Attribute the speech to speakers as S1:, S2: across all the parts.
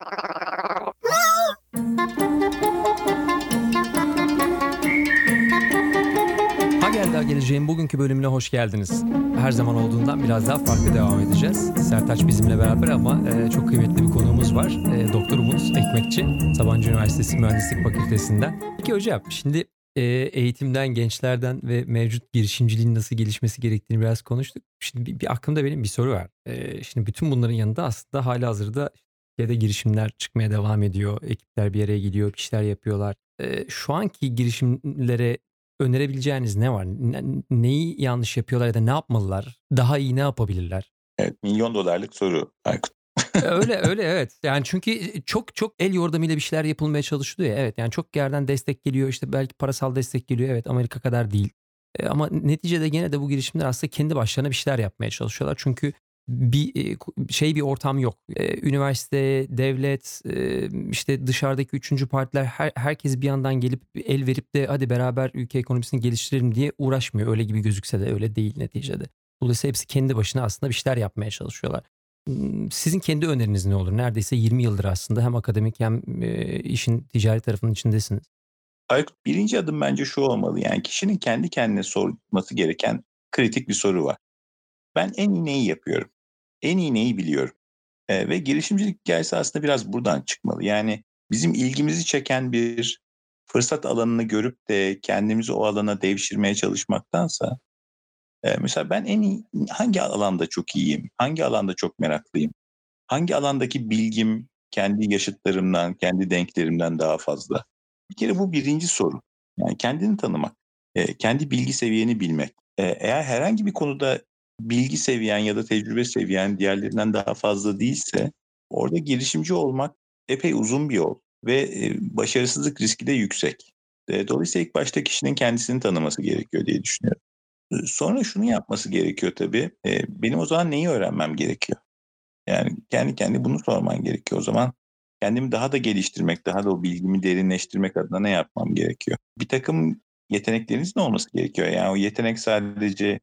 S1: Ha geldi geleceğin bugünkü bölümüne hoş geldiniz. Her zaman olduğundan biraz daha farklı devam edeceğiz. Sertaç bizimle beraber ama e, çok kıymetli bir konuğumuz var. E, Doktor Umut Ekmekçi, Sabancı Üniversitesi Mühendislik Fakültesinden. Peki hocam şimdi e, eğitimden, gençlerden ve mevcut girişimciliğin nasıl gelişmesi gerektiğini biraz konuştuk. Şimdi bir, bir aklımda benim bir soru var. E, şimdi bütün bunların yanında aslında hala hazırda Türkiye'de girişimler çıkmaya devam ediyor. Ekipler bir yere gidiyor, işler yapıyorlar. E, şu anki girişimlere önerebileceğiniz ne var? Ne- neyi yanlış yapıyorlar ya da ne yapmalılar? Daha iyi ne yapabilirler?
S2: Evet, milyon dolarlık soru Aykut.
S1: öyle öyle evet. Yani çünkü çok çok el yordamıyla bir şeyler yapılmaya çalışılıyor ya. Evet yani çok yerden destek geliyor. işte belki parasal destek geliyor. Evet Amerika kadar değil. E, Ama neticede gene de bu girişimler aslında kendi başlarına bir şeyler yapmaya çalışıyorlar. Çünkü bir e, şey bir ortam yok. E, Üniversite, devlet, e, işte dışarıdaki üçüncü partiler her, herkes bir yandan gelip el verip de hadi beraber ülke ekonomisini geliştirelim diye uğraşmıyor. Öyle gibi gözükse de öyle değil neticede. Dolayısıyla hepsi kendi başına aslında bir şeyler yapmaya çalışıyorlar. Hmm, Sizin kendi öneriniz ne olur? Neredeyse 20 yıldır aslında hem akademik hem işin ticari tarafının içindesiniz.
S2: Aykut birinci adım bence şu olmalı. Yani kişinin kendi kendine sorması gereken kritik bir soru var. Ben en iyi neyi yapıyorum? En iyi neyi biliyorum? Ee, ve girişimcilik hikayesi aslında biraz buradan çıkmalı. Yani bizim ilgimizi çeken bir fırsat alanını görüp de kendimizi o alana devşirmeye çalışmaktansa e, mesela ben en iyi hangi alanda çok iyiyim? Hangi alanda çok meraklıyım? Hangi alandaki bilgim kendi yaşıtlarımdan, kendi denklerimden daha fazla? Bir kere bu birinci soru. Yani kendini tanımak, e, kendi bilgi seviyeni bilmek. E, eğer herhangi bir konuda bilgi seviyen ya da tecrübe seviyen diğerlerinden daha fazla değilse orada girişimci olmak epey uzun bir yol ve e, başarısızlık riski de yüksek. E, dolayısıyla ilk başta kişinin kendisini tanıması gerekiyor diye düşünüyorum. E, Sonra şunu yapması gerekiyor tabii. Benim o zaman neyi öğrenmem gerekiyor? Yani kendi kendi bunu sorman gerekiyor. O zaman kendimi daha da geliştirmek, daha da o bilgimi derinleştirmek adına ne yapmam gerekiyor? Bir takım yeteneklerinizin olması gerekiyor. Yani o yetenek sadece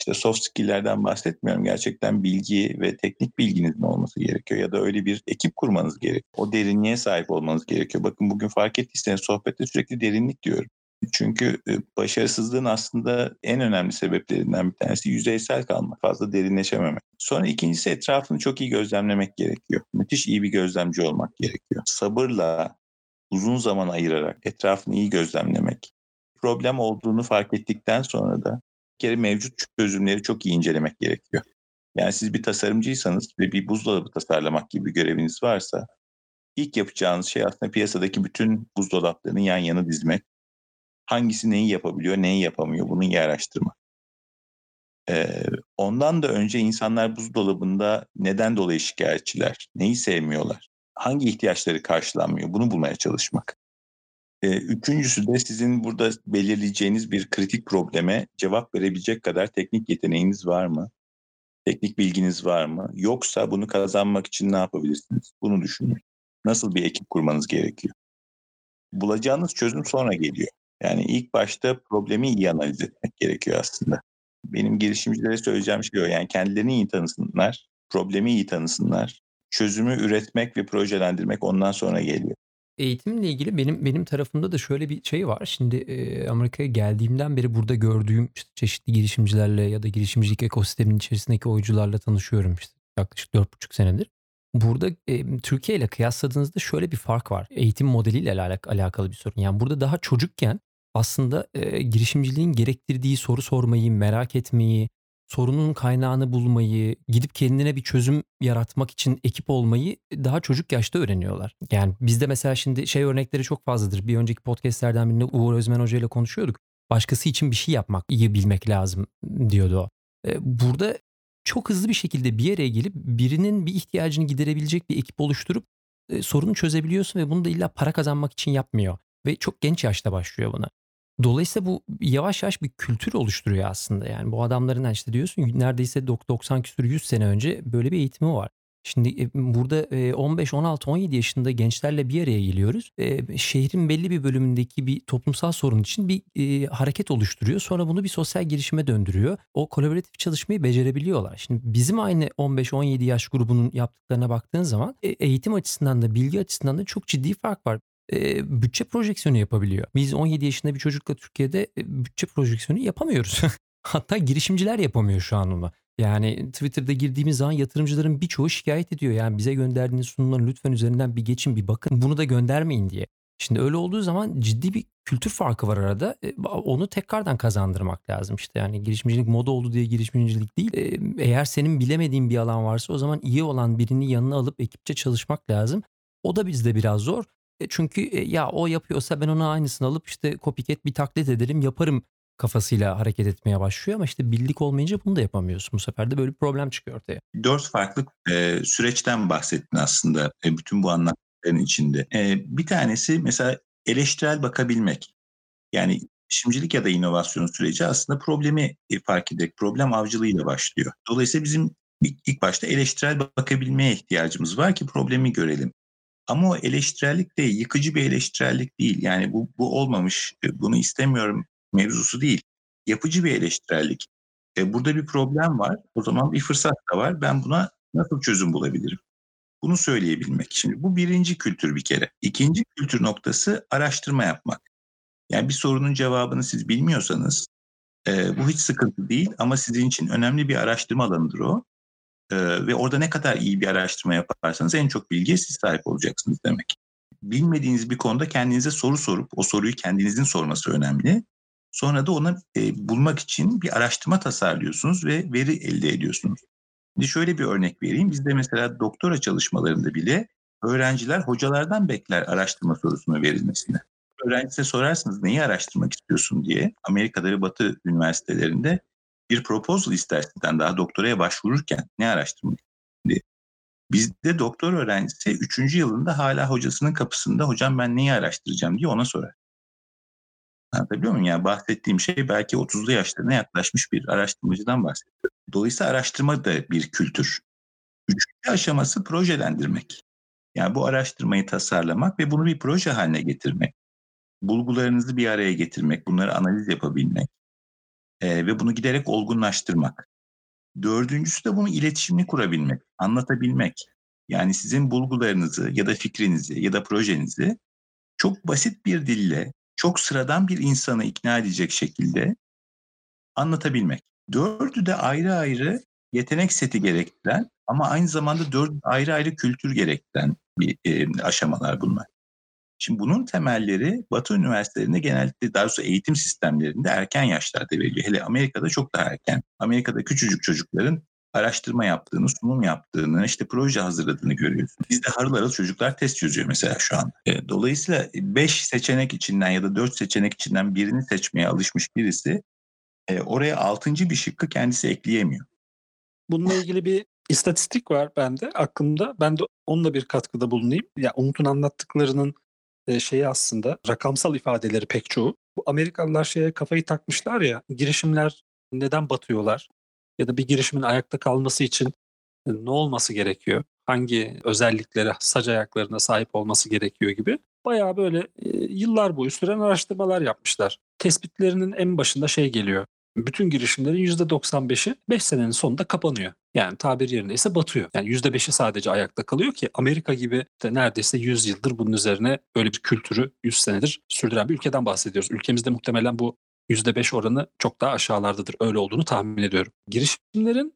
S2: işte soft skill'lerden bahsetmiyorum. Gerçekten bilgi ve teknik bilginizin olması gerekiyor. Ya da öyle bir ekip kurmanız gerekiyor. O derinliğe sahip olmanız gerekiyor. Bakın bugün fark ettiyseniz sohbette sürekli derinlik diyorum. Çünkü e, başarısızlığın aslında en önemli sebeplerinden bir tanesi yüzeysel kalmak, fazla derinleşememek. Sonra ikincisi etrafını çok iyi gözlemlemek gerekiyor. Müthiş iyi bir gözlemci olmak gerekiyor. Sabırla, uzun zaman ayırarak etrafını iyi gözlemlemek. Problem olduğunu fark ettikten sonra da kere mevcut çözümleri çok iyi incelemek gerekiyor. Yani siz bir tasarımcıysanız ve bir buzdolabı tasarlamak gibi bir göreviniz varsa ilk yapacağınız şey aslında piyasadaki bütün buzdolaplarını yan yana dizmek hangisi neyi yapabiliyor, neyi yapamıyor bunu iyi araştırmak. Ee, ondan da önce insanlar buzdolabında neden dolayı şikayetçiler, neyi sevmiyorlar, hangi ihtiyaçları karşılanmıyor bunu bulmaya çalışmak. Ee, üçüncüsü de sizin burada belirleyeceğiniz bir kritik probleme cevap verebilecek kadar teknik yeteneğiniz var mı? Teknik bilginiz var mı? Yoksa bunu kazanmak için ne yapabilirsiniz? Bunu düşünün. Nasıl bir ekip kurmanız gerekiyor? Bulacağınız çözüm sonra geliyor. Yani ilk başta problemi iyi analiz etmek gerekiyor aslında. Benim girişimcilere söyleyeceğim şey o. Yani kendilerini iyi tanısınlar, problemi iyi tanısınlar. Çözümü üretmek ve projelendirmek ondan sonra geliyor.
S1: Eğitimle ilgili benim benim tarafımda da şöyle bir şey var. Şimdi e, Amerika'ya geldiğimden beri burada gördüğüm işte çeşitli girişimcilerle ya da girişimcilik ekosisteminin içerisindeki oyuncularla tanışıyorum işte yaklaşık 4,5 senedir. Burada e, Türkiye ile kıyasladığınızda şöyle bir fark var. Eğitim modeliyle alak- alakalı bir sorun. Yani burada daha çocukken aslında e, girişimciliğin gerektirdiği soru sormayı, merak etmeyi, sorunun kaynağını bulmayı, gidip kendine bir çözüm yaratmak için ekip olmayı daha çocuk yaşta öğreniyorlar. Yani bizde mesela şimdi şey örnekleri çok fazladır. Bir önceki podcastlerden birinde Uğur Özmen Hoca ile konuşuyorduk. Başkası için bir şey yapmak, iyi bilmek lazım diyordu o. E, Burada çok hızlı bir şekilde bir yere gelip birinin bir ihtiyacını giderebilecek bir ekip oluşturup e, sorunu çözebiliyorsun ve bunu da illa para kazanmak için yapmıyor. Ve çok genç yaşta başlıyor buna. Dolayısıyla bu yavaş yavaş bir kültür oluşturuyor aslında. Yani bu adamların işte diyorsun neredeyse 90 küsur 100 sene önce böyle bir eğitimi var. Şimdi e, burada e, 15, 16, 17 yaşında gençlerle bir araya geliyoruz. E, şehrin belli bir bölümündeki bir toplumsal sorun için bir e, hareket oluşturuyor. Sonra bunu bir sosyal girişime döndürüyor. O kolaboratif çalışmayı becerebiliyorlar. Şimdi bizim aynı 15-17 yaş grubunun yaptıklarına baktığın zaman eğitim açısından da bilgi açısından da çok ciddi fark var bütçe projeksiyonu yapabiliyor. Biz 17 yaşında bir çocukla Türkiye'de bütçe projeksiyonu yapamıyoruz. Hatta girişimciler yapamıyor şu an onu. Yani Twitter'da girdiğimiz zaman yatırımcıların birçoğu şikayet ediyor. Yani bize gönderdiğiniz sunumların lütfen üzerinden bir geçin bir bakın bunu da göndermeyin diye. Şimdi öyle olduğu zaman ciddi bir kültür farkı var arada. Onu tekrardan kazandırmak lazım işte. Yani girişimcilik moda oldu diye girişimcilik değil. Eğer senin bilemediğin bir alan varsa o zaman iyi olan birini yanına alıp ekipçe çalışmak lazım. O da bizde biraz zor. E, çünkü ya o yapıyorsa ben ona aynısını alıp işte copycat bir taklit ederim yaparım kafasıyla hareket etmeye başlıyor ama işte bildik olmayınca bunu da yapamıyorsun. Bu sefer de böyle bir problem çıkıyor ortaya.
S2: Dört farklı e, süreçten bahsettin aslında e, bütün bu anlattıkların içinde. E, bir tanesi mesela eleştirel bakabilmek. Yani girişimcilik ya da inovasyon süreci aslında problemi fark ederek problem avcılığıyla başlıyor. Dolayısıyla bizim ilk başta eleştirel bakabilmeye ihtiyacımız var ki problemi görelim. Ama o eleştirellik de yıkıcı bir eleştirellik değil. Yani bu, bu olmamış, e, bunu istemiyorum mevzusu değil. Yapıcı bir eleştirellik. E, burada bir problem var. O zaman bir fırsat da var. Ben buna nasıl çözüm bulabilirim? Bunu söyleyebilmek. Şimdi bu birinci kültür bir kere. İkinci kültür noktası araştırma yapmak. Yani bir sorunun cevabını siz bilmiyorsanız e, bu hiç sıkıntı değil ama sizin için önemli bir araştırma alanıdır o. E, ve orada ne kadar iyi bir araştırma yaparsanız en çok bilgiye siz sahip olacaksınız demek. Bilmediğiniz bir konuda kendinize soru sorup o soruyu kendinizin sorması önemli. Sonra da onu e, bulmak için bir araştırma tasarlıyorsunuz ve veri elde ediyorsunuz. Şimdi şöyle bir örnek vereyim. Bizde mesela doktora çalışmalarında bile öğrenciler hocalardan bekler araştırma sorusunu verilmesini. Öğrencise sorarsınız neyi araştırmak istiyorsun diye. Amerika'da ve Batı üniversitelerinde bir proposal ister sizden daha doktoraya başvururken ne araştırmak. Bizde doktor öğrencisi 3. yılında hala hocasının kapısında hocam ben neyi araştıracağım diye ona sorar. Anlatabiliyor muyum? Yani bahsettiğim şey belki 30'lu yaşlarına yaklaşmış bir araştırmacıdan bahsediyorum. Dolayısıyla araştırma da bir kültür. Üçüncü aşaması projelendirmek. Yani bu araştırmayı tasarlamak ve bunu bir proje haline getirmek. Bulgularınızı bir araya getirmek, bunları analiz yapabilmek e, ve bunu giderek olgunlaştırmak. Dördüncüsü de bunu iletişimini kurabilmek, anlatabilmek. Yani sizin bulgularınızı ya da fikrinizi ya da projenizi çok basit bir dille çok sıradan bir insanı ikna edecek şekilde anlatabilmek. Dördü de ayrı ayrı yetenek seti gerektiren ama aynı zamanda dört ayrı ayrı kültür gerektiren bir e, aşamalar bunlar. Şimdi bunun temelleri Batı üniversitelerinde genellikle daha doğrusu eğitim sistemlerinde erken yaşlarda veriliyor. Hele Amerika'da çok daha erken. Amerika'da küçücük çocukların araştırma yaptığını, sunum yaptığını, işte proje hazırladığını görüyorsun. Bizde harıl harıl çocuklar test çözüyor mesela şu an. E, dolayısıyla 5 seçenek içinden ya da 4 seçenek içinden birini seçmeye alışmış birisi e, oraya 6. bir şıkkı kendisi ekleyemiyor.
S3: Bununla ilgili bir istatistik var bende aklımda. Ben de onunla bir katkıda bulunayım. Ya Umut'un anlattıklarının şeyi aslında rakamsal ifadeleri pek çoğu. Bu Amerikalılar şeye kafayı takmışlar ya girişimler neden batıyorlar? ya da bir girişimin ayakta kalması için e, ne olması gerekiyor? Hangi özelliklere, sac ayaklarına sahip olması gerekiyor gibi. Bayağı böyle e, yıllar boyu süren araştırmalar yapmışlar. Tespitlerinin en başında şey geliyor. Bütün girişimlerin %95'i 5 senenin sonunda kapanıyor. Yani tabir yerinde ise batıyor. Yani %5'i sadece ayakta kalıyor ki Amerika gibi de neredeyse 100 yıldır bunun üzerine böyle bir kültürü 100 senedir sürdüren bir ülkeden bahsediyoruz. Ülkemizde muhtemelen bu %5 oranı çok daha aşağılardadır. Öyle olduğunu tahmin ediyorum. Girişimlerin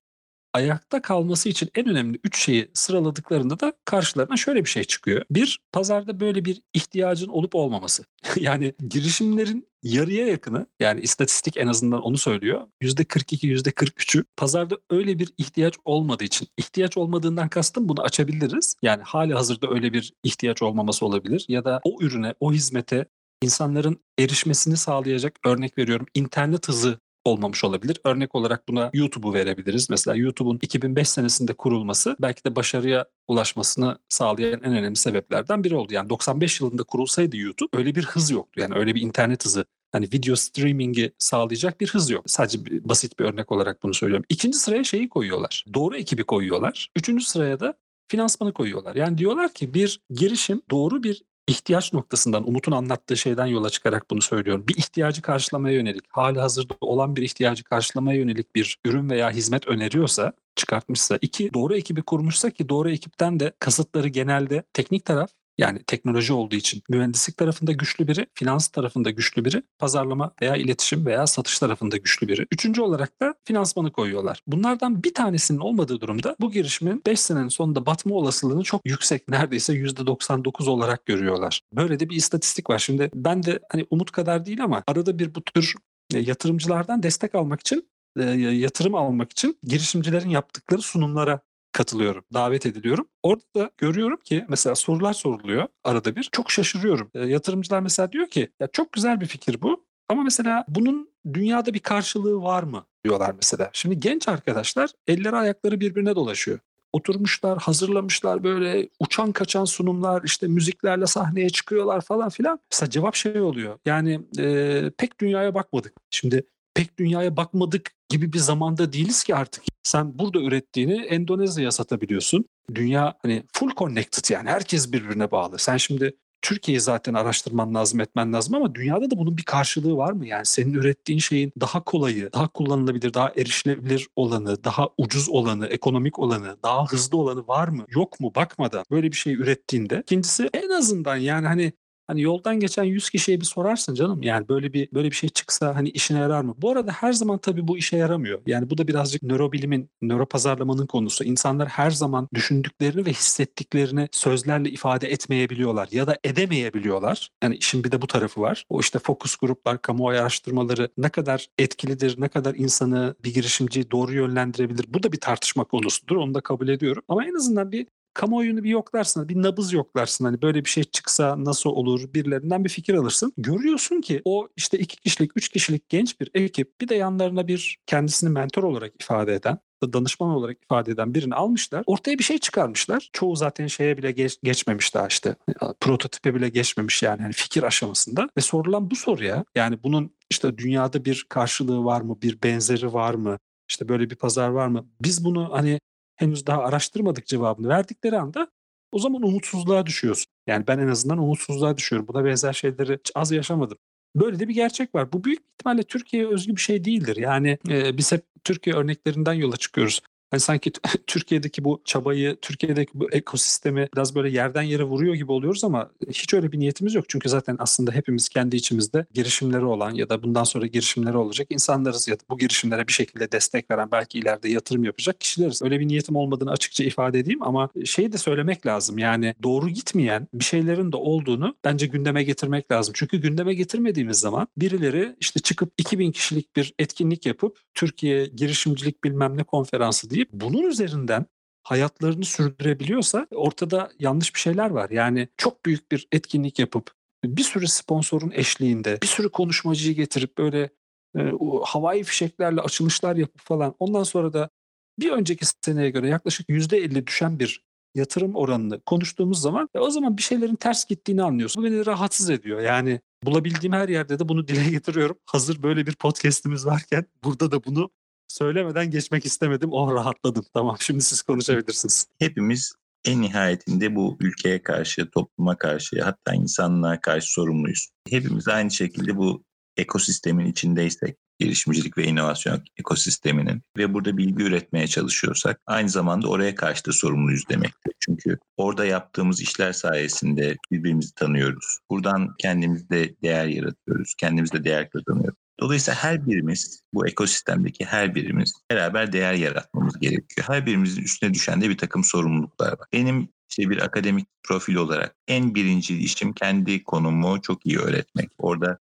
S3: ayakta kalması için en önemli 3 şeyi sıraladıklarında da karşılarına şöyle bir şey çıkıyor. Bir, pazarda böyle bir ihtiyacın olup olmaması. yani girişimlerin yarıya yakını yani istatistik en azından onu söylüyor. %42, %43'ü pazarda öyle bir ihtiyaç olmadığı için. ihtiyaç olmadığından kastım bunu açabiliriz. Yani hali hazırda öyle bir ihtiyaç olmaması olabilir. Ya da o ürüne, o hizmete insanların erişmesini sağlayacak örnek veriyorum internet hızı olmamış olabilir. Örnek olarak buna YouTube'u verebiliriz. Mesela YouTube'un 2005 senesinde kurulması belki de başarıya ulaşmasını sağlayan en önemli sebeplerden biri oldu. Yani 95 yılında kurulsaydı YouTube öyle bir hız yoktu. Yani öyle bir internet hızı hani video streaming'i sağlayacak bir hız yok. Sadece bir, basit bir örnek olarak bunu söylüyorum. İkinci sıraya şeyi koyuyorlar. Doğru ekibi koyuyorlar. Üçüncü sıraya da finansmanı koyuyorlar. Yani diyorlar ki bir girişim doğru bir ihtiyaç noktasından Umut'un anlattığı şeyden yola çıkarak bunu söylüyorum. Bir ihtiyacı karşılamaya yönelik, hali hazırda olan bir ihtiyacı karşılamaya yönelik bir ürün veya hizmet öneriyorsa, çıkartmışsa, iki doğru ekibi kurmuşsa ki doğru ekipten de kasıtları genelde teknik taraf yani teknoloji olduğu için mühendislik tarafında güçlü biri, finans tarafında güçlü biri, pazarlama veya iletişim veya satış tarafında güçlü biri. Üçüncü olarak da finansmanı koyuyorlar. Bunlardan bir tanesinin olmadığı durumda bu girişimin 5 senenin sonunda batma olasılığını çok yüksek, neredeyse %99 olarak görüyorlar. Böyle de bir istatistik var. Şimdi ben de hani umut kadar değil ama arada bir bu tür e, yatırımcılardan destek almak için e, yatırım almak için girişimcilerin yaptıkları sunumlara katılıyorum, davet ediliyorum. Orada da görüyorum ki mesela sorular soruluyor arada bir. Çok şaşırıyorum. E, yatırımcılar mesela diyor ki ya çok güzel bir fikir bu ama mesela bunun dünyada bir karşılığı var mı diyorlar mesela. Şimdi genç arkadaşlar elleri ayakları birbirine dolaşıyor. Oturmuşlar, hazırlamışlar böyle uçan kaçan sunumlar, işte müziklerle sahneye çıkıyorlar falan filan. Mesela cevap şey oluyor. Yani e, pek dünyaya bakmadık. Şimdi pek dünyaya bakmadık gibi bir zamanda değiliz ki artık. Sen burada ürettiğini Endonezya'ya satabiliyorsun. Dünya hani full connected yani herkes birbirine bağlı. Sen şimdi Türkiye'yi zaten araştırman lazım, etmen lazım ama dünyada da bunun bir karşılığı var mı? Yani senin ürettiğin şeyin daha kolayı, daha kullanılabilir, daha erişilebilir olanı, daha ucuz olanı, ekonomik olanı, daha hızlı olanı var mı? Yok mu? Bakmadan böyle bir şey ürettiğinde. İkincisi en azından yani hani Hani yoldan geçen 100 kişiye bir sorarsın canım. Yani böyle bir böyle bir şey çıksa hani işine yarar mı? Bu arada her zaman tabii bu işe yaramıyor. Yani bu da birazcık nörobilimin, nöropazarlamanın konusu. İnsanlar her zaman düşündüklerini ve hissettiklerini sözlerle ifade etmeyebiliyorlar ya da edemeyebiliyorlar. Yani işin bir de bu tarafı var. O işte fokus gruplar, kamuoyu araştırmaları ne kadar etkilidir, ne kadar insanı bir girişimciyi doğru yönlendirebilir. Bu da bir tartışma konusudur. Onu da kabul ediyorum. Ama en azından bir kamuoyunu bir yoklarsın, bir nabız yoklarsın. Hani böyle bir şey çıksa nasıl olur birilerinden bir fikir alırsın. Görüyorsun ki o işte iki kişilik, üç kişilik genç bir ekip bir de yanlarına bir kendisini mentor olarak ifade eden danışman olarak ifade eden birini almışlar. Ortaya bir şey çıkarmışlar. Çoğu zaten şeye bile geç, geçmemiş daha işte. Prototipe bile geçmemiş yani. yani fikir aşamasında. Ve sorulan bu soruya yani bunun işte dünyada bir karşılığı var mı? Bir benzeri var mı? İşte böyle bir pazar var mı? Biz bunu hani henüz daha araştırmadık cevabını verdikleri anda o zaman umutsuzluğa düşüyorsun. Yani ben en azından umutsuzluğa düşüyorum. Buna benzer şeyleri az yaşamadım. Böyle de bir gerçek var. Bu büyük ihtimalle Türkiye'ye özgü bir şey değildir. Yani e, biz hep Türkiye örneklerinden yola çıkıyoruz. Hani sanki Türkiye'deki bu çabayı, Türkiye'deki bu ekosistemi biraz böyle yerden yere vuruyor gibi oluyoruz ama hiç öyle bir niyetimiz yok. Çünkü zaten aslında hepimiz kendi içimizde girişimleri olan ya da bundan sonra girişimleri olacak insanlarız ya da bu girişimlere bir şekilde destek veren belki ileride yatırım yapacak kişileriz. Öyle bir niyetim olmadığını açıkça ifade edeyim ama şeyi de söylemek lazım. Yani doğru gitmeyen bir şeylerin de olduğunu bence gündeme getirmek lazım. Çünkü gündeme getirmediğimiz zaman birileri işte çıkıp 2000 kişilik bir etkinlik yapıp Türkiye girişimcilik bilmem ne konferansı diye deyip bunun üzerinden hayatlarını sürdürebiliyorsa ortada yanlış bir şeyler var. Yani çok büyük bir etkinlik yapıp bir sürü sponsorun eşliğinde bir sürü konuşmacıyı getirip böyle e, havai fişeklerle açılışlar yapıp falan ondan sonra da bir önceki seneye göre yaklaşık %50 düşen bir yatırım oranını konuştuğumuz zaman e, o zaman bir şeylerin ters gittiğini anlıyorsun. Bu beni rahatsız ediyor. Yani bulabildiğim her yerde de bunu dile getiriyorum. Hazır böyle bir podcast'imiz varken burada da bunu söylemeden geçmek istemedim. Oh rahatladım. Tamam şimdi siz konuşabilirsiniz.
S2: Hepimiz en nihayetinde bu ülkeye karşı, topluma karşı hatta insanlığa karşı sorumluyuz. Hepimiz aynı şekilde bu ekosistemin içindeysek, girişimcilik ve inovasyon ekosisteminin ve burada bilgi üretmeye çalışıyorsak aynı zamanda oraya karşı da sorumluyuz demektir. Çünkü orada yaptığımız işler sayesinde birbirimizi tanıyoruz. Buradan kendimizde değer yaratıyoruz, kendimizde değer kazanıyoruz. Dolayısıyla her birimiz, bu ekosistemdeki her birimiz beraber değer yaratmamız gerekiyor. Her birimizin üstüne düşen de bir takım sorumluluklar var. Benim işte bir akademik profil olarak en birinci işim kendi konumu çok iyi öğretmek. Orada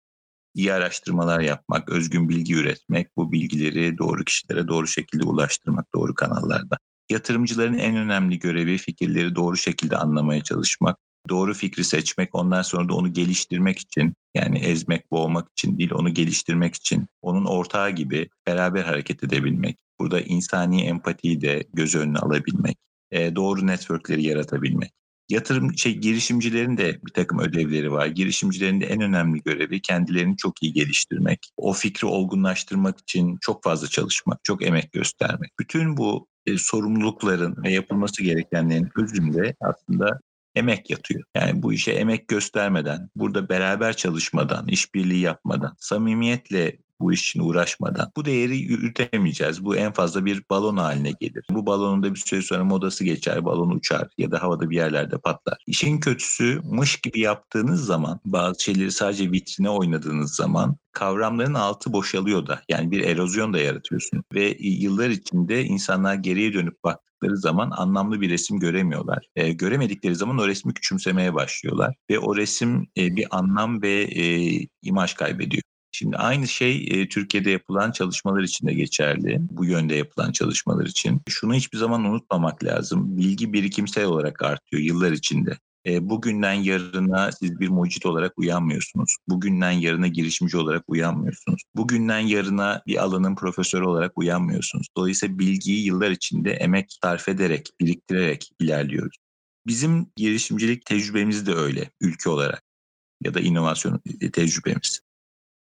S2: iyi araştırmalar yapmak, özgün bilgi üretmek, bu bilgileri doğru kişilere doğru şekilde ulaştırmak, doğru kanallarda. Yatırımcıların en önemli görevi fikirleri doğru şekilde anlamaya çalışmak, doğru fikri seçmek, ondan sonra da onu geliştirmek için yani ezmek, boğmak için değil, onu geliştirmek için onun ortağı gibi beraber hareket edebilmek. Burada insani empatiyi de göz önüne alabilmek, e, doğru networkleri yaratabilmek. Yatırım şey girişimcilerin de bir takım ödevleri var. Girişimcilerin de en önemli görevi kendilerini çok iyi geliştirmek. O fikri olgunlaştırmak için çok fazla çalışmak, çok emek göstermek. Bütün bu e, sorumlulukların ve yapılması gerekenlerin özünde aslında emek yatıyor. Yani bu işe emek göstermeden, burada beraber çalışmadan, işbirliği yapmadan, samimiyetle bu iş için uğraşmadan bu değeri yürütemeyeceğiz. Bu en fazla bir balon haline gelir. Bu balonun da bir süre sonra modası geçer, balon uçar ya da havada bir yerlerde patlar. İşin kötüsü mış gibi yaptığınız zaman bazı şeyleri sadece vitrine oynadığınız zaman kavramların altı boşalıyor da. Yani bir erozyon da yaratıyorsun. Ve yıllar içinde insanlar geriye dönüp baktıkları zaman anlamlı bir resim göremiyorlar. E, göremedikleri zaman o resmi küçümsemeye başlıyorlar. Ve o resim e, bir anlam ve e, imaj kaybediyor. Şimdi aynı şey e, Türkiye'de yapılan çalışmalar için de geçerli. Bu yönde yapılan çalışmalar için. Şunu hiçbir zaman unutmamak lazım. Bilgi birikimsel olarak artıyor yıllar içinde. E, bugünden yarına siz bir mucit olarak uyanmıyorsunuz. Bugünden yarına girişimci olarak uyanmıyorsunuz. Bugünden yarına bir alanın profesörü olarak uyanmıyorsunuz. Dolayısıyla bilgiyi yıllar içinde emek sarf ederek, biriktirerek ilerliyoruz. Bizim girişimcilik tecrübemiz de öyle ülke olarak ya da inovasyon tecrübemiz.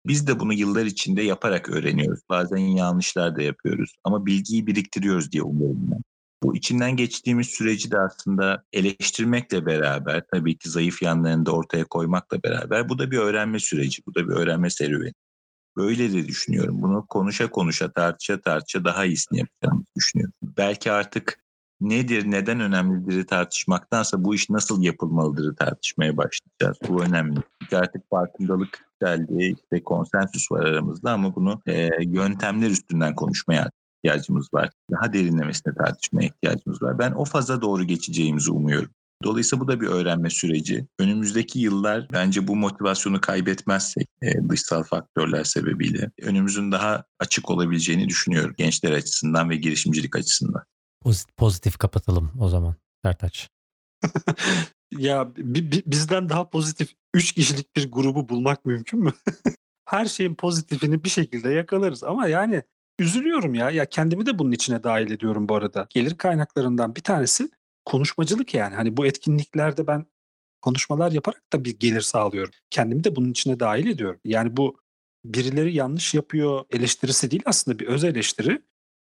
S2: Biz de bunu yıllar içinde yaparak öğreniyoruz. Bazen yanlışlar da yapıyoruz ama bilgiyi biriktiriyoruz diye umuyorum ben. Bu içinden geçtiğimiz süreci de aslında eleştirmekle beraber tabii ki zayıf yanlarını da ortaya koymakla beraber bu da bir öğrenme süreci, bu da bir öğrenme serüveni. Böyle de düşünüyorum. Bunu konuşa konuşa, tartışa tartışa daha iyisini yapacağımızı düşünüyorum. Belki artık nedir, neden önemlidir tartışmaktansa bu iş nasıl yapılmalıdır tartışmaya başlayacağız. Bu önemli. Çünkü artık farkındalık geldi, işte konsensüs var aramızda ama bunu e, yöntemler üstünden konuşmaya ihtiyacımız var. Daha derinlemesine tartışmaya ihtiyacımız var. Ben o faza doğru geçeceğimizi umuyorum. Dolayısıyla bu da bir öğrenme süreci. Önümüzdeki yıllar bence bu motivasyonu kaybetmezsek e, dışsal faktörler sebebiyle önümüzün daha açık olabileceğini düşünüyorum gençler açısından ve girişimcilik açısından.
S1: Pozitif kapatalım o zaman Sertaç.
S3: ya bizden daha pozitif 3 kişilik bir grubu bulmak mümkün mü? Her şeyin pozitifini bir şekilde yakalarız ama yani üzülüyorum ya. Ya kendimi de bunun içine dahil ediyorum bu arada. Gelir kaynaklarından bir tanesi konuşmacılık yani. Hani bu etkinliklerde ben konuşmalar yaparak da bir gelir sağlıyorum. Kendimi de bunun içine dahil ediyorum. Yani bu birileri yanlış yapıyor eleştirisi değil aslında bir öz eleştiri.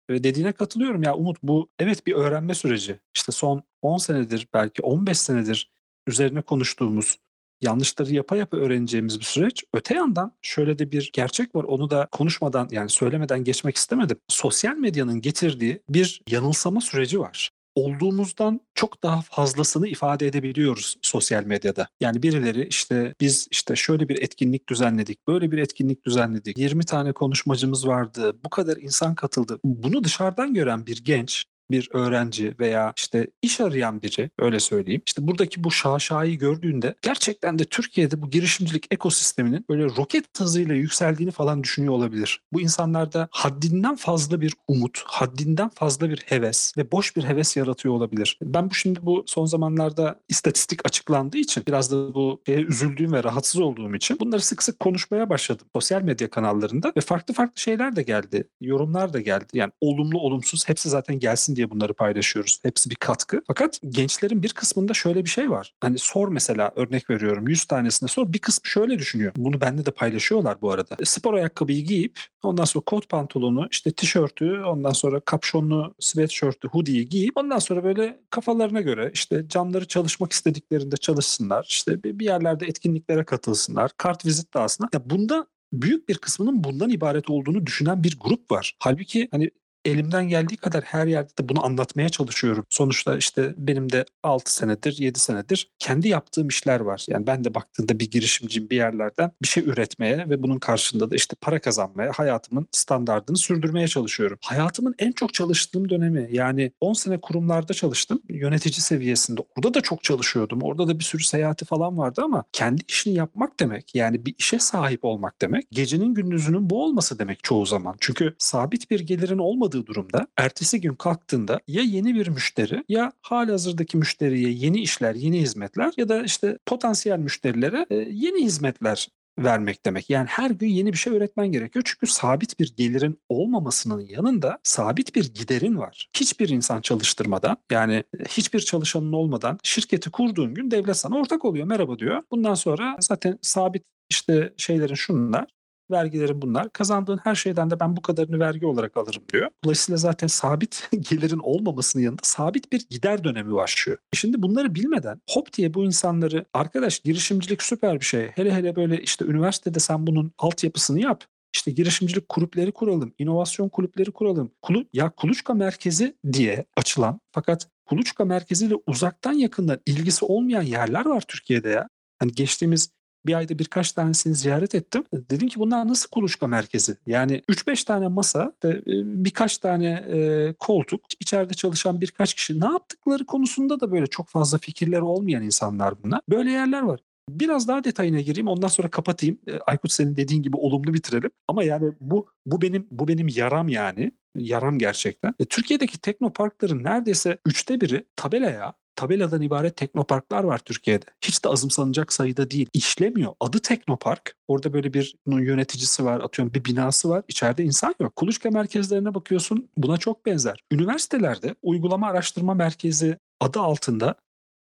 S3: Ve dediğine katılıyorum ya Umut bu evet bir öğrenme süreci. İşte son 10 senedir belki 15 senedir üzerine konuştuğumuz yanlışları yapa yapa öğreneceğimiz bir süreç. Öte yandan şöyle de bir gerçek var. Onu da konuşmadan yani söylemeden geçmek istemedim. Sosyal medyanın getirdiği bir yanılsama süreci var olduğumuzdan çok daha fazlasını ifade edebiliyoruz sosyal medyada. Yani birileri işte biz işte şöyle bir etkinlik düzenledik, böyle bir etkinlik düzenledik, 20 tane konuşmacımız vardı, bu kadar insan katıldı. Bunu dışarıdan gören bir genç bir öğrenci veya işte iş arayan biri öyle söyleyeyim. İşte buradaki bu şaşayı gördüğünde gerçekten de Türkiye'de bu girişimcilik ekosisteminin böyle roket hızıyla yükseldiğini falan düşünüyor olabilir. Bu insanlarda haddinden fazla bir umut, haddinden fazla bir heves ve boş bir heves yaratıyor olabilir. Ben bu şimdi bu son zamanlarda istatistik açıklandığı için biraz da bu üzüldüğüm ve rahatsız olduğum için bunları sık sık konuşmaya başladım sosyal medya kanallarında ve farklı farklı şeyler de geldi. Yorumlar da geldi. Yani olumlu olumsuz hepsi zaten gelsin diye bunları paylaşıyoruz. Hepsi bir katkı. Fakat gençlerin bir kısmında şöyle bir şey var. Hani sor mesela örnek veriyorum 100 tanesine sor. Bir kısmı şöyle düşünüyor. Bunu bende de paylaşıyorlar bu arada. E, spor ayakkabıyı giyip ondan sonra kot pantolonu, işte tişörtü, ondan sonra kapşonlu sweatshirt'ü, hoodie'yi giyip ondan sonra böyle kafalarına göre işte canları çalışmak istediklerinde çalışsınlar. İşte bir yerlerde etkinliklere katılsınlar. Kart vizit dağısına. Ya bunda büyük bir kısmının bundan ibaret olduğunu düşünen bir grup var. Halbuki hani elimden geldiği kadar her yerde de bunu anlatmaya çalışıyorum. Sonuçta işte benim de 6 senedir, 7 senedir kendi yaptığım işler var. Yani ben de baktığında bir girişimciyim bir yerlerden bir şey üretmeye ve bunun karşında da işte para kazanmaya, hayatımın standartını sürdürmeye çalışıyorum. Hayatımın en çok çalıştığım dönemi yani 10 sene kurumlarda çalıştım. Yönetici seviyesinde. Orada da çok çalışıyordum. Orada da bir sürü seyahati falan vardı ama kendi işini yapmak demek yani bir işe sahip olmak demek gecenin gündüzünün bu olması demek çoğu zaman. Çünkü sabit bir gelirin olmadığı olmadığı durumda ertesi gün kalktığında ya yeni bir müşteri ya hali hazırdaki müşteriye yeni işler, yeni hizmetler ya da işte potansiyel müşterilere e, yeni hizmetler vermek demek. Yani her gün yeni bir şey öğretmen gerekiyor. Çünkü sabit bir gelirin olmamasının yanında sabit bir giderin var. Hiçbir insan çalıştırmadan yani e, hiçbir çalışanın olmadan şirketi kurduğun gün devlet sana ortak oluyor. Merhaba diyor. Bundan sonra zaten sabit işte şeylerin şunlar vergilerin bunlar. Kazandığın her şeyden de ben bu kadarını vergi olarak alırım diyor. Dolayısıyla zaten sabit gelirin olmamasının yanında sabit bir gider dönemi başlıyor. E şimdi bunları bilmeden hop diye bu insanları arkadaş girişimcilik süper bir şey. Hele hele böyle işte üniversitede sen bunun altyapısını yap. İşte girişimcilik kulüpleri kuralım, inovasyon kulüpleri kuralım. Kulu, ya kuluçka merkezi diye açılan fakat kuluçka merkeziyle uzaktan yakından ilgisi olmayan yerler var Türkiye'de ya. Hani geçtiğimiz bir ayda birkaç tanesini ziyaret ettim. Dedim ki bunlar nasıl kuluçka merkezi? Yani 3-5 tane masa ve birkaç tane e, koltuk, içeride çalışan birkaç kişi ne yaptıkları konusunda da böyle çok fazla fikirleri olmayan insanlar bunlar. Böyle yerler var. Biraz daha detayına gireyim ondan sonra kapatayım. Aykut senin dediğin gibi olumlu bitirelim. Ama yani bu bu benim bu benim yaram yani. Yaram gerçekten. E, Türkiye'deki teknoparkların neredeyse üçte biri tabela ya tabeladan ibaret teknoparklar var Türkiye'de. Hiç de azımsanacak sayıda değil. İşlemiyor. Adı teknopark. Orada böyle bir yöneticisi var, atıyorum bir binası var. İçeride insan yok. Kuluçka merkezlerine bakıyorsun buna çok benzer. Üniversitelerde uygulama araştırma merkezi adı altında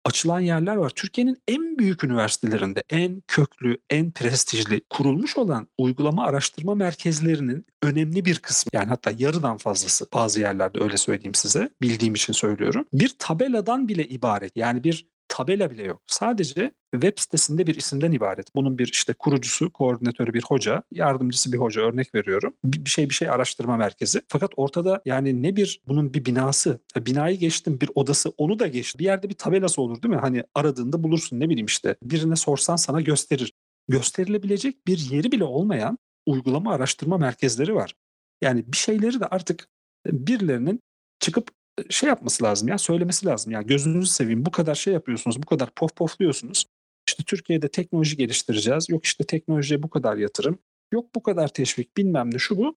S3: açılan yerler var. Türkiye'nin en büyük üniversitelerinde en köklü, en prestijli kurulmuş olan uygulama araştırma merkezlerinin önemli bir kısmı yani hatta yarıdan fazlası bazı yerlerde öyle söyleyeyim size bildiğim için söylüyorum. Bir tabeladan bile ibaret yani bir tabela bile yok. Sadece web sitesinde bir isimden ibaret. Bunun bir işte kurucusu, koordinatörü bir hoca, yardımcısı bir hoca örnek veriyorum. Bir şey bir şey araştırma merkezi. Fakat ortada yani ne bir bunun bir binası, binayı geçtim bir odası onu da geçtim. Bir yerde bir tabelası olur değil mi? Hani aradığında bulursun ne bileyim işte. Birine sorsan sana gösterir. Gösterilebilecek bir yeri bile olmayan uygulama araştırma merkezleri var. Yani bir şeyleri de artık birilerinin çıkıp şey yapması lazım ya söylemesi lazım. Ya gözünüzü seveyim bu kadar şey yapıyorsunuz, bu kadar pof pofluyorsunuz. İşte Türkiye'de teknoloji geliştireceğiz. Yok işte teknolojiye bu kadar yatırım. Yok bu kadar teşvik bilmem ne şu bu.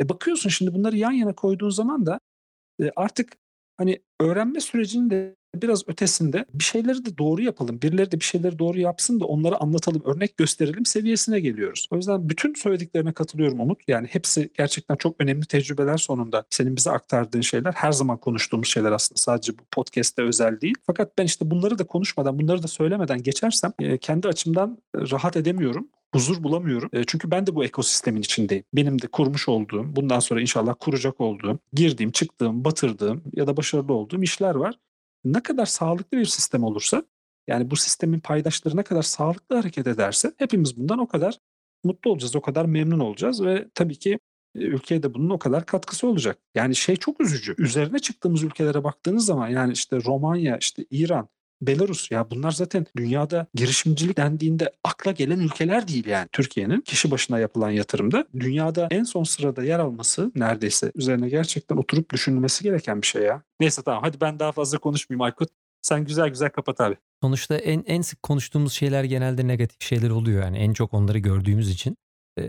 S3: E bakıyorsun şimdi bunları yan yana koyduğun zaman da e artık hani öğrenme sürecinin de biraz ötesinde bir şeyleri de doğru yapalım. Birileri de bir şeyleri doğru yapsın da onları anlatalım, örnek gösterelim seviyesine geliyoruz. O yüzden bütün söylediklerine katılıyorum Umut. Yani hepsi gerçekten çok önemli tecrübeler sonunda. Senin bize aktardığın şeyler her zaman konuştuğumuz şeyler aslında. Sadece bu podcast'te özel değil. Fakat ben işte bunları da konuşmadan, bunları da söylemeden geçersem kendi açımdan rahat edemiyorum huzur bulamıyorum. Çünkü ben de bu ekosistemin içindeyim. Benim de kurmuş olduğum, bundan sonra inşallah kuracak olduğum, girdiğim, çıktığım, batırdığım ya da başarılı olduğum işler var ne kadar sağlıklı bir sistem olursa yani bu sistemin paydaşları ne kadar sağlıklı hareket ederse hepimiz bundan o kadar mutlu olacağız, o kadar memnun olacağız ve tabii ki ülkeye de bunun o kadar katkısı olacak. Yani şey çok üzücü. Üzerine çıktığımız ülkelere baktığınız zaman yani işte Romanya, işte İran, Belarus ya bunlar zaten dünyada girişimcilik dendiğinde akla gelen ülkeler değil yani. Türkiye'nin kişi başına yapılan yatırımda dünyada en son sırada yer alması neredeyse üzerine gerçekten oturup düşünülmesi gereken bir şey ya. Neyse tamam hadi ben daha fazla konuşmayayım Aykut. Sen güzel güzel kapat abi.
S1: Sonuçta en en sık konuştuğumuz şeyler genelde negatif şeyler oluyor yani en çok onları gördüğümüz için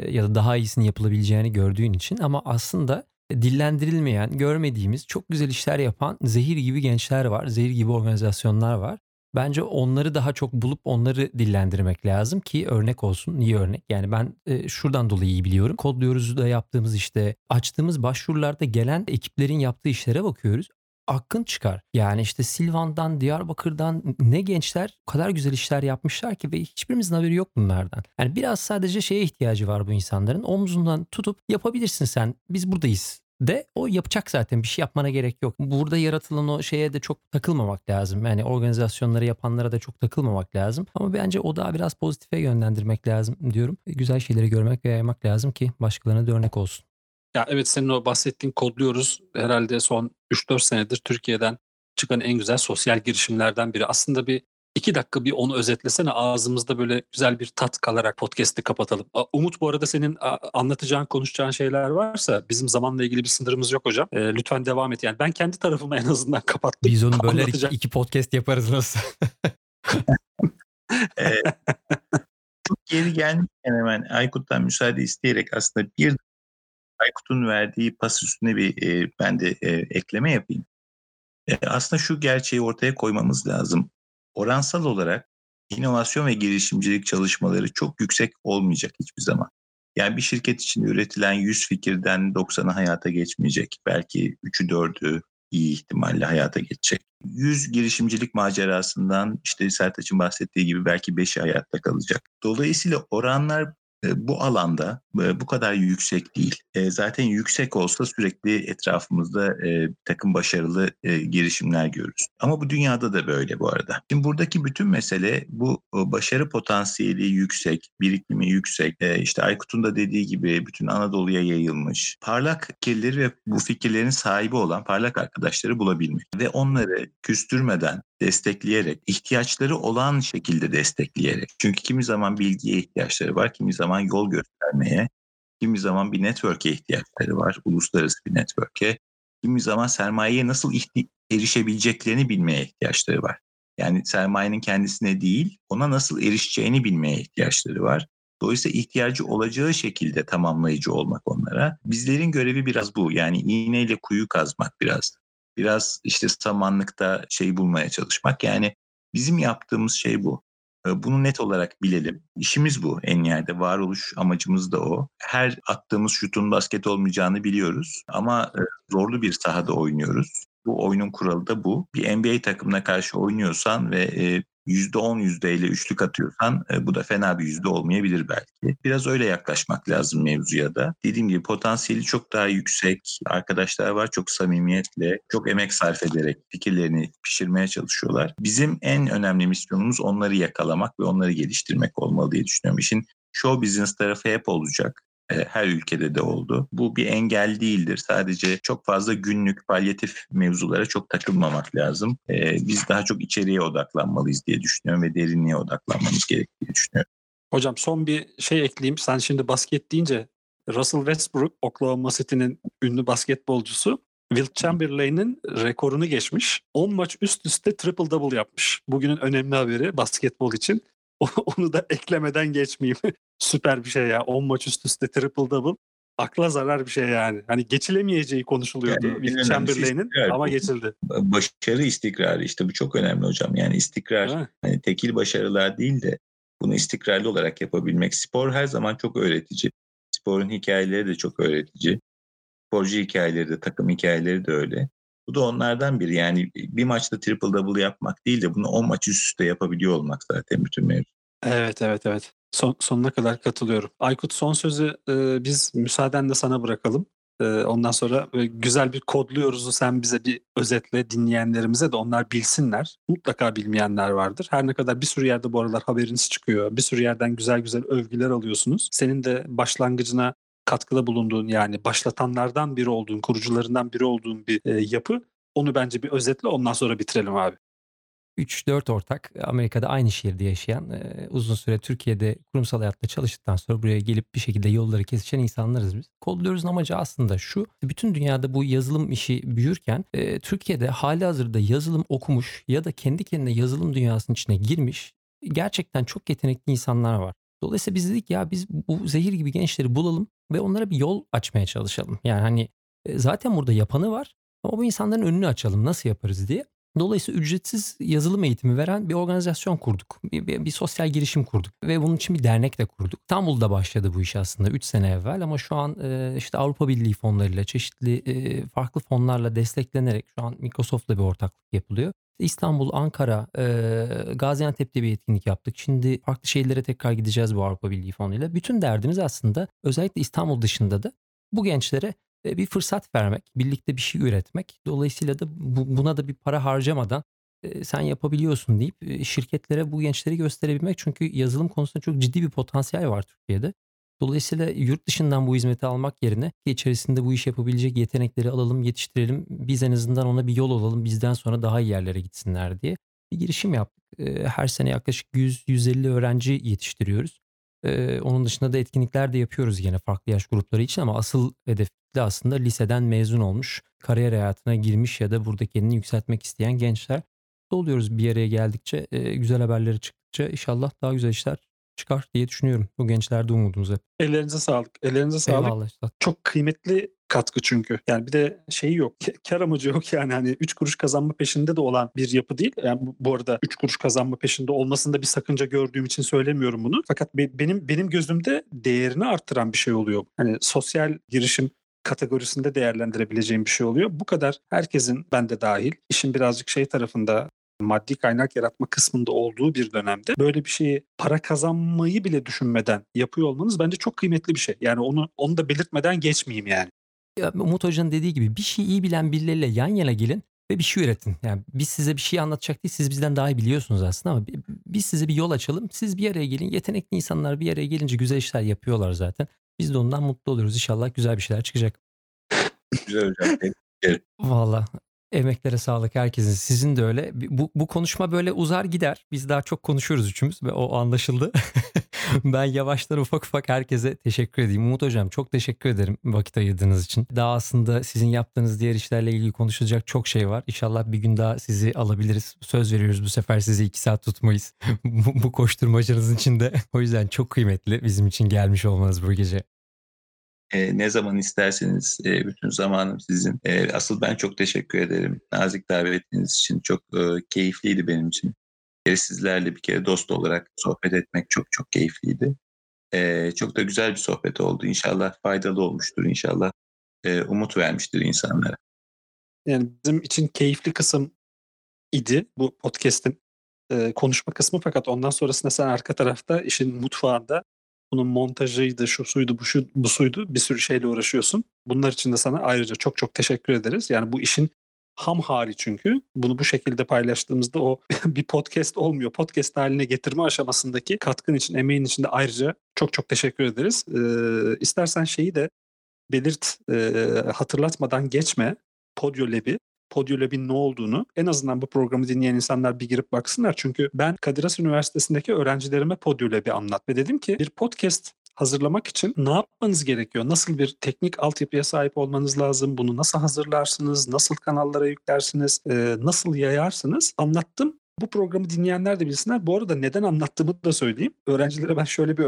S1: ya da daha iyisini yapılabileceğini gördüğün için ama aslında dillendirilmeyen, görmediğimiz, çok güzel işler yapan zehir gibi gençler var, zehir gibi organizasyonlar var. Bence onları daha çok bulup onları dillendirmek lazım ki örnek olsun. Niye örnek? Yani ben e, şuradan dolayı iyi biliyorum. Kodluyoruz da yaptığımız işte açtığımız başvurularda gelen ekiplerin yaptığı işlere bakıyoruz akın çıkar. Yani işte Silvan'dan, Diyarbakır'dan ne gençler o kadar güzel işler yapmışlar ki ve hiçbirimizin haberi yok bunlardan. Yani biraz sadece şeye ihtiyacı var bu insanların. Omzundan tutup yapabilirsin sen. Biz buradayız de o yapacak zaten bir şey yapmana gerek yok. Burada yaratılan o şeye de çok takılmamak lazım. Yani organizasyonları yapanlara da çok takılmamak lazım. Ama bence o da biraz pozitife yönlendirmek lazım diyorum. Güzel şeyleri görmek ve yaymak lazım ki başkalarına da örnek olsun.
S3: Ya evet senin o bahsettiğin kodluyoruz herhalde son 3-4 senedir Türkiye'den çıkan en güzel sosyal girişimlerden biri. Aslında bir iki dakika bir onu özetlesene ağzımızda böyle güzel bir tat kalarak podcast'i kapatalım. Umut bu arada senin anlatacağın konuşacağın şeyler varsa bizim zamanla ilgili bir sınırımız yok hocam. E, lütfen devam et yani ben kendi tarafımı en azından kapattım.
S1: Biz onu böyle iki, iki podcast yaparız nasıl?
S2: ee, çok geri gelmişken hemen Aykut'tan müsaade isteyerek aslında bir Aykut'un verdiği pas üstüne bir e, ben de e, ekleme yapayım. E, aslında şu gerçeği ortaya koymamız lazım. Oransal olarak inovasyon ve girişimcilik çalışmaları çok yüksek olmayacak hiçbir zaman. Yani bir şirket için üretilen 100 fikirden 90'ı hayata geçmeyecek. Belki 3'ü 4'ü iyi ihtimalle hayata geçecek. 100 girişimcilik macerasından işte Sertaç'ın bahsettiği gibi belki 5'i hayatta kalacak. Dolayısıyla oranlar bu alanda bu kadar yüksek değil. Zaten yüksek olsa sürekli etrafımızda takım başarılı girişimler görürüz. Ama bu dünyada da böyle bu arada. Şimdi buradaki bütün mesele bu başarı potansiyeli yüksek, birikimi yüksek. İşte Aykut'un da dediği gibi bütün Anadolu'ya yayılmış. Parlak fikirleri ve bu fikirlerin sahibi olan parlak arkadaşları bulabilmek. Ve onları küstürmeden, destekleyerek, ihtiyaçları olan şekilde destekleyerek. Çünkü kimi zaman bilgiye ihtiyaçları var, kimi zaman yol göstermeye, kimi zaman bir network'e ihtiyaçları var, uluslararası bir network'e. Kimi zaman sermayeye nasıl erişebileceklerini bilmeye ihtiyaçları var. Yani sermayenin kendisine değil, ona nasıl erişeceğini bilmeye ihtiyaçları var. Dolayısıyla ihtiyacı olacağı şekilde tamamlayıcı olmak onlara. Bizlerin görevi biraz bu. Yani iğneyle kuyu kazmak biraz biraz işte samanlıkta şey bulmaya çalışmak. Yani bizim yaptığımız şey bu. Bunu net olarak bilelim. İşimiz bu en yerde. Varoluş amacımız da o. Her attığımız şutun basket olmayacağını biliyoruz. Ama zorlu bir sahada oynuyoruz. Bu oyunun kuralı da bu. Bir NBA takımına karşı oynuyorsan ve %10 yüzdeyle üçlük atıyorsan e, bu da fena bir yüzde olmayabilir belki. Biraz öyle yaklaşmak lazım mevzuya da. Dediğim gibi potansiyeli çok daha yüksek. Arkadaşlar var çok samimiyetle, çok emek sarf ederek fikirlerini pişirmeye çalışıyorlar. Bizim en önemli misyonumuz onları yakalamak ve onları geliştirmek olmalı diye düşünüyorum. İşin show business tarafı hep olacak. E, her ülkede de oldu. Bu bir engel değildir. Sadece çok fazla günlük palyatif mevzulara çok takılmamak lazım. E, biz daha çok içeriye odaklanmalıyız diye düşünüyorum ve derinliğe odaklanmamız gerektiğini düşünüyorum.
S3: Hocam son bir şey ekleyeyim. Sen şimdi basket deyince Russell Westbrook Oklahoma City'nin ünlü basketbolcusu Will Chamberlain'in rekorunu geçmiş. 10 maç üst üste triple double yapmış. Bugünün önemli haberi basketbol için. Onu da eklemeden geçmeyeyim. Süper bir şey ya. 10 maç üst üste triple double. Akla zarar bir şey yani. Hani geçilemeyeceği konuşuluyordu yani, Will Chamberlain'in ama geçildi.
S2: Başarı istikrarı işte bu çok önemli hocam. Yani istikrar hani tekil başarılar değil de bunu istikrarlı olarak yapabilmek. Spor her zaman çok öğretici. Sporun hikayeleri de çok öğretici. Sporcu hikayeleri de, takım hikayeleri de öyle. Bu da onlardan biri. Yani bir maçta triple double yapmak değil de bunu 10 maç üst üste yapabiliyor olmak zaten bütün mevzu.
S3: Evet evet evet. Son, sonuna kadar katılıyorum. Aykut son sözü e, biz müsaadenle sana bırakalım. E, ondan sonra e, güzel bir kodluyoruzu sen bize bir özetle dinleyenlerimize de onlar bilsinler. Mutlaka bilmeyenler vardır. Her ne kadar bir sürü yerde bu aralar haberiniz çıkıyor. Bir sürü yerden güzel güzel övgüler alıyorsunuz. Senin de başlangıcına katkıda bulunduğun yani başlatanlardan biri olduğun, kurucularından biri olduğun bir e, yapı. Onu bence bir özetle ondan sonra bitirelim abi.
S1: 3-4 ortak Amerika'da aynı şehirde yaşayan e, uzun süre Türkiye'de kurumsal hayatta çalıştıktan sonra buraya gelip bir şekilde yolları kesişen insanlarız biz. Kodluyoruz'un amacı aslında şu bütün dünyada bu yazılım işi büyürken e, Türkiye'de hali hazırda yazılım okumuş ya da kendi kendine yazılım dünyasının içine girmiş gerçekten çok yetenekli insanlar var. Dolayısıyla biz dedik ya biz bu zehir gibi gençleri bulalım ve onlara bir yol açmaya çalışalım. Yani hani e, zaten burada yapanı var ama bu insanların önünü açalım nasıl yaparız diye. Dolayısıyla ücretsiz yazılım eğitimi veren bir organizasyon kurduk. Bir, bir, bir sosyal girişim kurduk ve bunun için bir dernek de kurduk. İstanbul'da başladı bu iş aslında 3 sene evvel ama şu an e, işte Avrupa Birliği fonlarıyla çeşitli e, farklı fonlarla desteklenerek şu an Microsoft'la bir ortaklık yapılıyor. İstanbul, Ankara, e, Gaziantep'te bir etkinlik yaptık. Şimdi farklı şehirlere tekrar gideceğiz bu Avrupa Birliği fonuyla. Bütün derdimiz aslında özellikle İstanbul dışında da bu gençlere bir fırsat vermek, birlikte bir şey üretmek. Dolayısıyla da bu, buna da bir para harcamadan sen yapabiliyorsun deyip şirketlere bu gençleri gösterebilmek. Çünkü yazılım konusunda çok ciddi bir potansiyel var Türkiye'de. Dolayısıyla yurt dışından bu hizmeti almak yerine içerisinde bu iş yapabilecek yetenekleri alalım, yetiştirelim. Biz en azından ona bir yol olalım bizden sonra daha iyi yerlere gitsinler diye bir girişim yaptık. Her sene yaklaşık 100-150 öğrenci yetiştiriyoruz. Onun dışında da etkinlikler de yapıyoruz yine farklı yaş grupları için ama asıl hedef de aslında liseden mezun olmuş, kariyer hayatına girmiş ya da burada kendini yükseltmek isteyen gençler. Oluyoruz bir araya geldikçe, güzel haberleri çıktıkça inşallah daha güzel işler çıkar diye düşünüyorum. Bu gençlerde umudumuz hep.
S3: Ellerinize sağlık. Ellerinize sağlık. Eyvallah. Çok kıymetli katkı çünkü. Yani bir de şeyi yok. Kar amacı yok yani. Hani 3 kuruş kazanma peşinde de olan bir yapı değil. Yani bu arada 3 kuruş kazanma peşinde olmasında bir sakınca gördüğüm için söylemiyorum bunu. Fakat benim benim gözümde değerini arttıran bir şey oluyor. Hani sosyal girişim kategorisinde değerlendirebileceğim bir şey oluyor. Bu kadar herkesin ben de dahil işin birazcık şey tarafında maddi kaynak yaratma kısmında olduğu bir dönemde böyle bir şeyi para kazanmayı bile düşünmeden yapıyor olmanız bence çok kıymetli bir şey. Yani onu onu da belirtmeden geçmeyeyim yani.
S1: Ya Umut Hoca'nın dediği gibi bir şey iyi bilen birileriyle yan yana gelin ve bir şey üretin. Yani biz size bir şey anlatacak değil siz bizden daha iyi biliyorsunuz aslında ama biz size bir yol açalım. Siz bir araya gelin. Yetenekli insanlar bir araya gelince güzel işler yapıyorlar zaten. Biz de ondan mutlu oluyoruz. İnşallah güzel bir şeyler çıkacak.
S2: Güzel hocam.
S1: Valla emeklere sağlık herkesin. Sizin de öyle. Bu, bu konuşma böyle uzar gider. Biz daha çok konuşuyoruz üçümüz ve o anlaşıldı. ben yavaştan ufak ufak herkese teşekkür edeyim. Umut Hocam çok teşekkür ederim vakit ayırdığınız için. Daha aslında sizin yaptığınız diğer işlerle ilgili konuşulacak çok şey var. İnşallah bir gün daha sizi alabiliriz. Söz veriyoruz bu sefer sizi iki saat tutmayız. bu, bu koşturmacanızın içinde. O yüzden çok kıymetli bizim için gelmiş olmanız bu gece.
S2: E, ne zaman isterseniz e, bütün zamanım sizin. E, asıl ben çok teşekkür ederim. Nazik davetiniz için çok e, keyifliydi benim için. E, sizlerle bir kere dost olarak sohbet etmek çok çok keyifliydi. E, çok da güzel bir sohbet oldu. İnşallah faydalı olmuştur. İnşallah e, umut vermiştir insanlara.
S3: Yani bizim için keyifli kısım idi bu podcast'in e, konuşma kısmı fakat ondan sonrasında sen arka tarafta işin mutfağında bunun montajıydı, şu suydu, bu, şu, bu suydu bir sürü şeyle uğraşıyorsun. Bunlar için de sana ayrıca çok çok teşekkür ederiz. Yani bu işin ham hali çünkü. Bunu bu şekilde paylaştığımızda o bir podcast olmuyor. Podcast haline getirme aşamasındaki katkın için, emeğin için de ayrıca çok çok teşekkür ederiz. Ee, istersen şeyi de belirt, e, hatırlatmadan geçme. Podio Lab'i Podyolab'in ne olduğunu en azından bu programı dinleyen insanlar bir girip baksınlar. Çünkü ben Kadir Has Üniversitesi'ndeki öğrencilerime Podyolab'i anlat ve dedim ki bir podcast hazırlamak için ne yapmanız gerekiyor? Nasıl bir teknik altyapıya sahip olmanız lazım? Bunu nasıl hazırlarsınız? Nasıl kanallara yüklersiniz? E, nasıl yayarsınız? Anlattım. Bu programı dinleyenler de bilsinler. Bu arada neden anlattığımı da söyleyeyim. Öğrencilere ben şöyle bir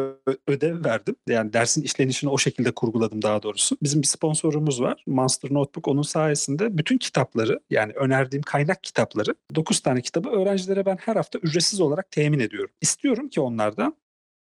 S3: ödev verdim. Yani dersin işlenişini o şekilde kurguladım daha doğrusu. Bizim bir sponsorumuz var. Monster Notebook. Onun sayesinde bütün kitapları yani önerdiğim kaynak kitapları 9 tane kitabı öğrencilere ben her hafta ücretsiz olarak temin ediyorum. İstiyorum ki onlardan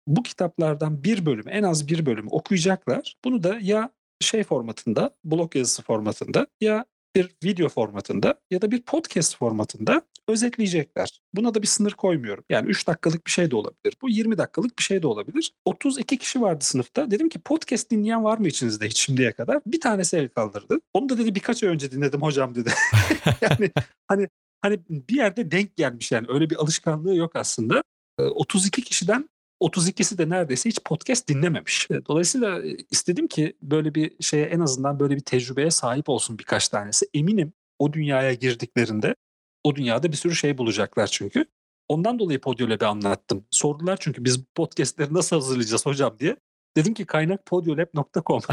S3: bu kitaplardan bir bölümü en az bir bölümü okuyacaklar. Bunu da ya şey formatında, blog yazısı formatında ya bir video formatında ya da bir podcast formatında özetleyecekler. Buna da bir sınır koymuyorum. Yani 3 dakikalık bir şey de olabilir. Bu 20 dakikalık bir şey de olabilir. 32 kişi vardı sınıfta. Dedim ki podcast dinleyen var mı içinizde hiç şimdiye kadar? Bir tanesi el kaldırdı. Onu da dedi birkaç ay önce dinledim hocam dedi. yani hani hani bir yerde denk gelmiş yani öyle bir alışkanlığı yok aslında. 32 kişiden 32'si de neredeyse hiç podcast dinlememiş. Dolayısıyla istedim ki böyle bir şeye en azından böyle bir tecrübeye sahip olsun birkaç tanesi. Eminim o dünyaya girdiklerinde o dünyada bir sürü şey bulacaklar çünkü. Ondan dolayı Podyolab'i anlattım. Sordular çünkü biz podcastleri nasıl hazırlayacağız hocam diye. Dedim ki kaynak podyolab.com.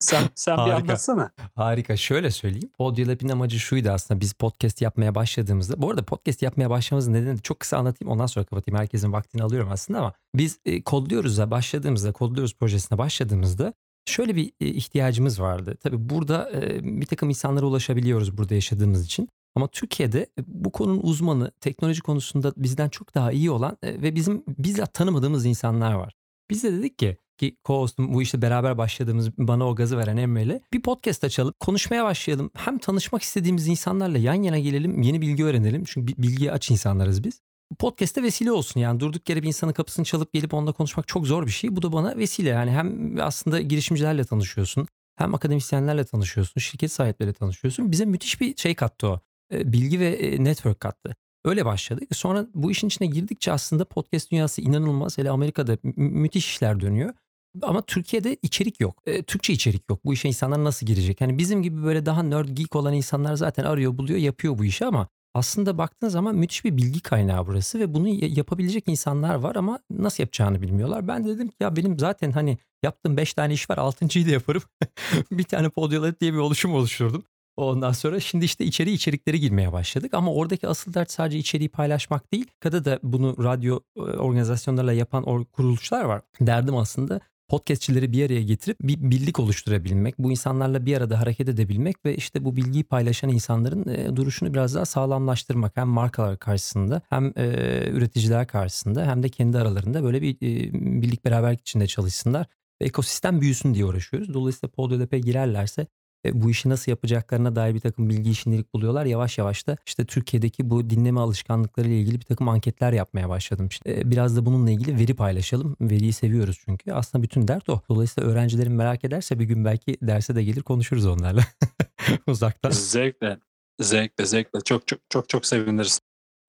S3: sen sen bir anlatsana.
S1: Harika. Şöyle söyleyeyim. Podyolab'in amacı şuydu aslında. Biz podcast yapmaya başladığımızda. Bu arada podcast yapmaya başlamamızın nedeni de çok kısa anlatayım. Ondan sonra kapatayım. Herkesin vaktini alıyorum aslında ama biz e, kodluyoruz da başladığımızda, kodluyoruz projesine başladığımızda şöyle bir e, ihtiyacımız vardı. Tabii burada e, bir takım insanlara ulaşabiliyoruz burada yaşadığımız için. Ama Türkiye'de e, bu konunun uzmanı, teknoloji konusunda bizden çok daha iyi olan e, ve bizim bizzat tanımadığımız insanlar var. Biz de dedik ki ki co-hostum bu işte beraber başladığımız bana o gazı veren Emre ile bir podcast açalım. Konuşmaya başlayalım. Hem tanışmak istediğimiz insanlarla yan yana gelelim. Yeni bilgi öğrenelim. Çünkü bilgiye aç insanlarız biz. Podcast'te vesile olsun yani durduk yere bir insanın kapısını çalıp gelip onunla konuşmak çok zor bir şey. Bu da bana vesile yani hem aslında girişimcilerle tanışıyorsun hem akademisyenlerle tanışıyorsun, şirket sahipleriyle tanışıyorsun. Bize müthiş bir şey kattı o. Bilgi ve network kattı. Öyle başladık. Sonra bu işin içine girdikçe aslında podcast dünyası inanılmaz. Hele Amerika'da müthiş işler dönüyor. Ama Türkiye'de içerik yok. E, Türkçe içerik yok. Bu işe insanlar nasıl girecek? Yani bizim gibi böyle daha nerd geek olan insanlar zaten arıyor, buluyor, yapıyor bu işi ama aslında baktığın zaman müthiş bir bilgi kaynağı burası ve bunu yapabilecek insanlar var ama nasıl yapacağını bilmiyorlar. Ben de dedim ki ya benim zaten hani yaptığım 5 tane iş var 6.yı da yaparım. bir tane Podiolet diye bir oluşum oluşturdum. Ondan sonra şimdi işte içeri içerikleri girmeye başladık ama oradaki asıl dert sadece içeriği paylaşmak değil. Kada da bunu radyo e, organizasyonlarla yapan kuruluşlar var. Derdim aslında podcastçileri bir araya getirip bir birlik oluşturabilmek, bu insanlarla bir arada hareket edebilmek ve işte bu bilgiyi paylaşan insanların e, duruşunu biraz daha sağlamlaştırmak hem markalar karşısında hem e, üreticiler karşısında hem de kendi aralarında böyle bir birlik beraberlik içinde çalışsınlar ekosistem büyüsün diye uğraşıyoruz. Dolayısıyla Podolab'e girerlerse bu işi nasıl yapacaklarına dair bir takım bilgi şimdilik buluyorlar. Yavaş yavaş da işte Türkiye'deki bu dinleme alışkanlıkları ile ilgili bir takım anketler yapmaya başladım. İşte e, biraz da bununla ilgili veri paylaşalım. Veriyi seviyoruz çünkü. Aslında bütün dert o. Dolayısıyla öğrencilerin merak ederse bir gün belki derse de gelir konuşuruz onlarla. Uzaktan.
S3: Zevkle. Zevkle, zevkle. Çok çok çok çok seviniriz.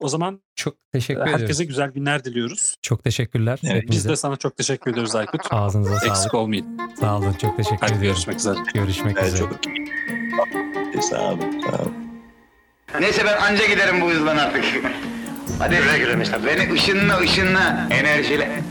S3: O zaman
S1: Çok teşekkür
S3: herkese
S1: ediyoruz.
S3: güzel günler diliyoruz.
S1: Çok teşekkürler.
S2: Evet,
S3: Biz de sana çok teşekkür ediyoruz Aykut.
S1: Ağzınıza
S3: Eksik
S1: sağlık.
S3: olmayın.
S1: Sağ olun. Çok teşekkür
S3: Hadi
S1: ediyorum.
S3: görüşmek üzere.
S1: Görüşmek
S2: Evet,
S1: üzere.
S2: çok sağ olun. Sağ olun.
S4: Neyse ben anca giderim bu hızdan artık. Hadi güle güle Beni ışınla ışınla enerjile.